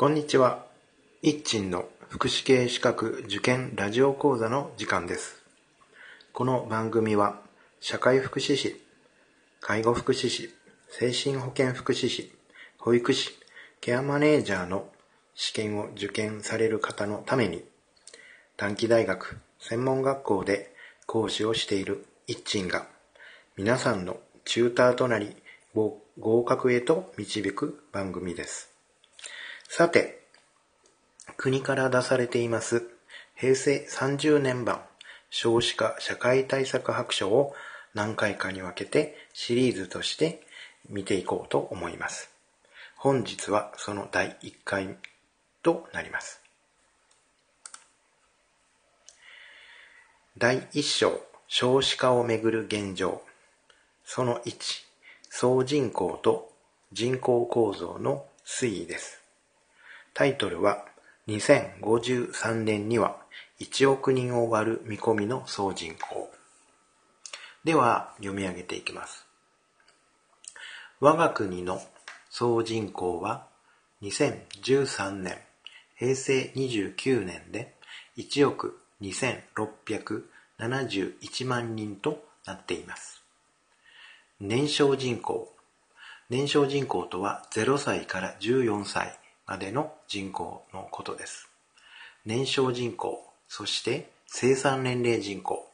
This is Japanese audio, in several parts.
こんにちは。一鎮の福祉系資格受験ラジオ講座の時間です。この番組は、社会福祉士、介護福祉士、精神保健福祉士、保育士、ケアマネージャーの試験を受験される方のために、短期大学、専門学校で講師をしている一鎮が、皆さんのチューターとなり、合合格へと導く番組です。さて、国から出されています平成30年版少子化社会対策白書を何回かに分けてシリーズとして見ていこうと思います。本日はその第1回となります。第1章少子化をめぐる現状その1総人口と人口構造の推移です。タイトルは2053年には1億人を割る見込みの総人口。では読み上げていきます。我が国の総人口は2013年平成29年で1億2671万人となっています。年少人口。年少人口とは0歳から14歳までの人口のことです。年少人口、そして生産年齢人口。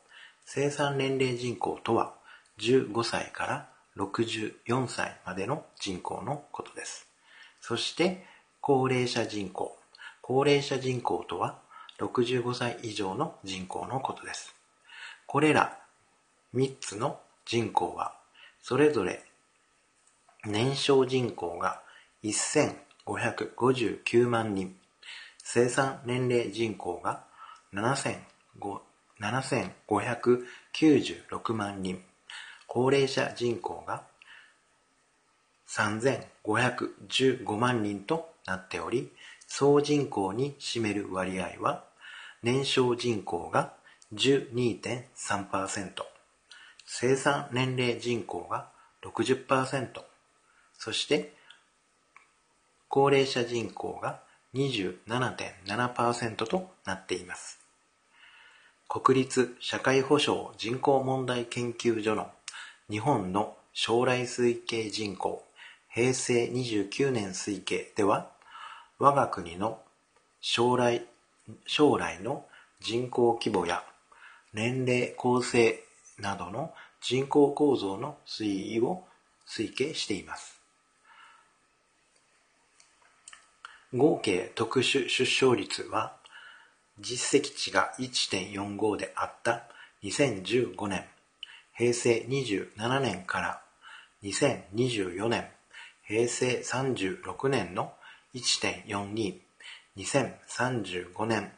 生産年齢人口とは15歳から64歳までの人口のことです。そして高齢者人口。高齢者人口とは65歳以上の人口のことです。これら3つの人口はそれぞれ年少人口が559万人、生産年齢人口が7596万人、高齢者人口が3515万人となっており、総人口に占める割合は、年少人口が12.3%、生産年齢人口が60%、そして高齢者人口が27.7%となっています。国立社会保障人口問題研究所の日本の将来推計人口平成29年推計では我が国の将来将来の人口規模や年齢構成などの人口構造の推移を推計しています。合計特殊出生率は実績値が1.45であった2015年平成27年から2024年平成36年の1.42 2035年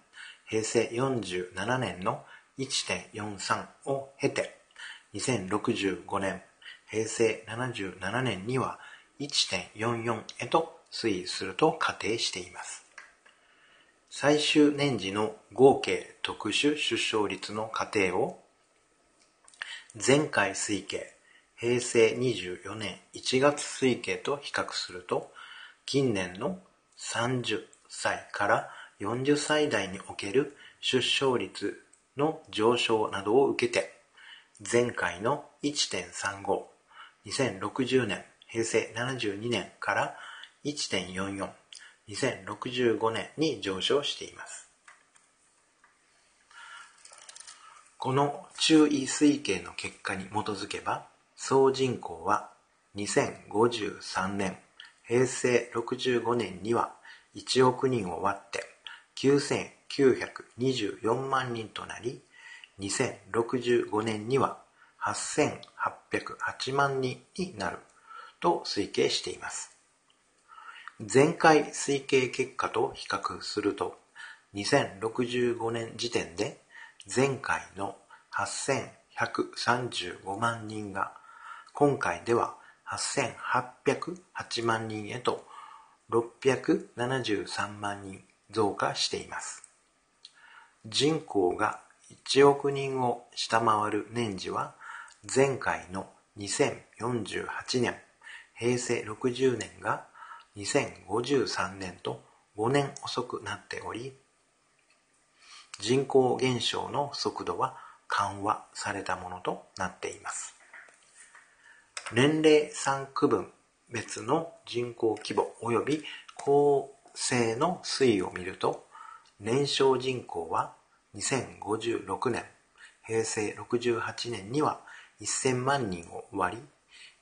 平成47年の1.43を経て2065年平成77年には1.44へと推移すると仮定しています。最終年次の合計特殊出生率の仮定を前回推計平成24年1月推計と比較すると近年の30歳から40歳代における出生率の上昇などを受けて前回の1.35 2060年平成72年から1.44 2065年に上昇しています。この中位推計の結果に基づけば、総人口は2053年、平成65年には1億人を割って9924万人となり、2065年には8808万人になると推計しています。前回推計結果と比較すると、2065年時点で前回の8135万人が今回では8808万人へと673万人増加しています。人口が1億人を下回る年次は前回の2048年平成60年が2053年と5年遅くなっており、人口減少の速度は緩和されたものとなっています。年齢3区分別の人口規模及び構成の推移を見ると、年少人口は2056年、平成68年には1000万人を割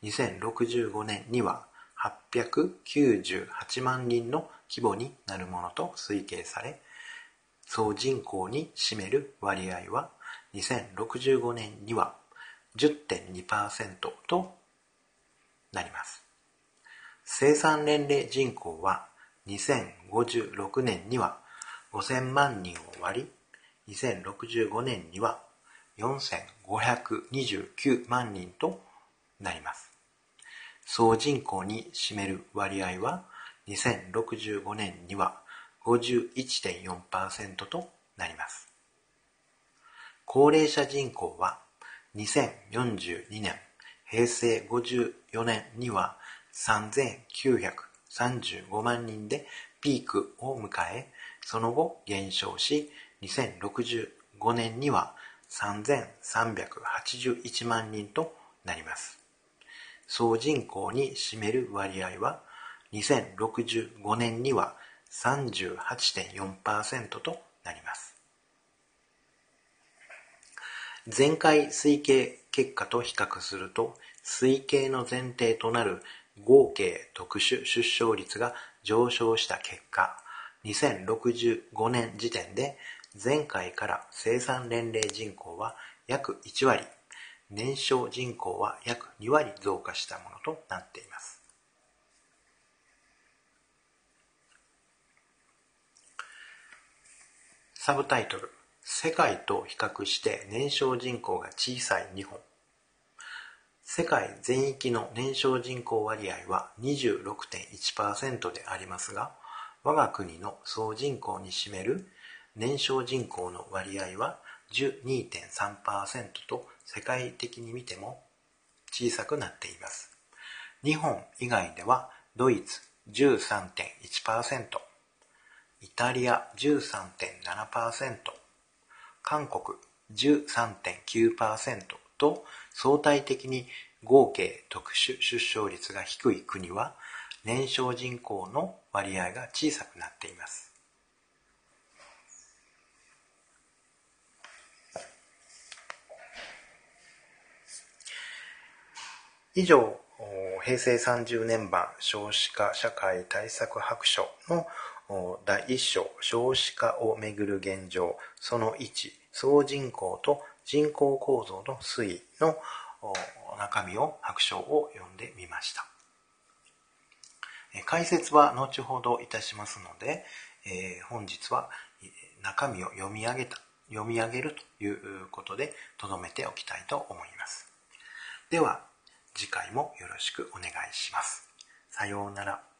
り、2065年には898万人の規模になるものと推計され、総人口に占める割合は2065年には10.2%となります。生産年齢人口は2056年には5000万人を割り、2065年には4529万人となります。総人口に占める割合は2065年には51.4%となります。高齢者人口は2042年、平成54年には3935万人でピークを迎え、その後減少し、2065年には3381万人となります。総人口に占める割合は2065年には38.4%となります。前回推計結果と比較すると推計の前提となる合計特殊出生率が上昇した結果2065年時点で前回から生産年齢人口は約1割年少人口は約2割増加したものとなっています。サブタイトル世界と比較して年少人口が小さい日本世界全域の年少人口割合は26.1%でありますが我が国の総人口に占める年少人口の割合は12.3%と世界的に見ても小さくなっています。日本以外ではドイツ13.1%、イタリア13.7%、韓国13.9%と相対的に合計特殊出生率が低い国は年少人口の割合が小さくなっています。以上、平成30年版少子化社会対策白書の第1章少子化をめぐる現状その1総人口と人口構造の推移の中身を白書を読んでみました。解説は後ほどいたしますので、え本日は中身を読み上げた読み上げるということでとどめておきたいと思います。では次回もよろしくお願いします。さようなら。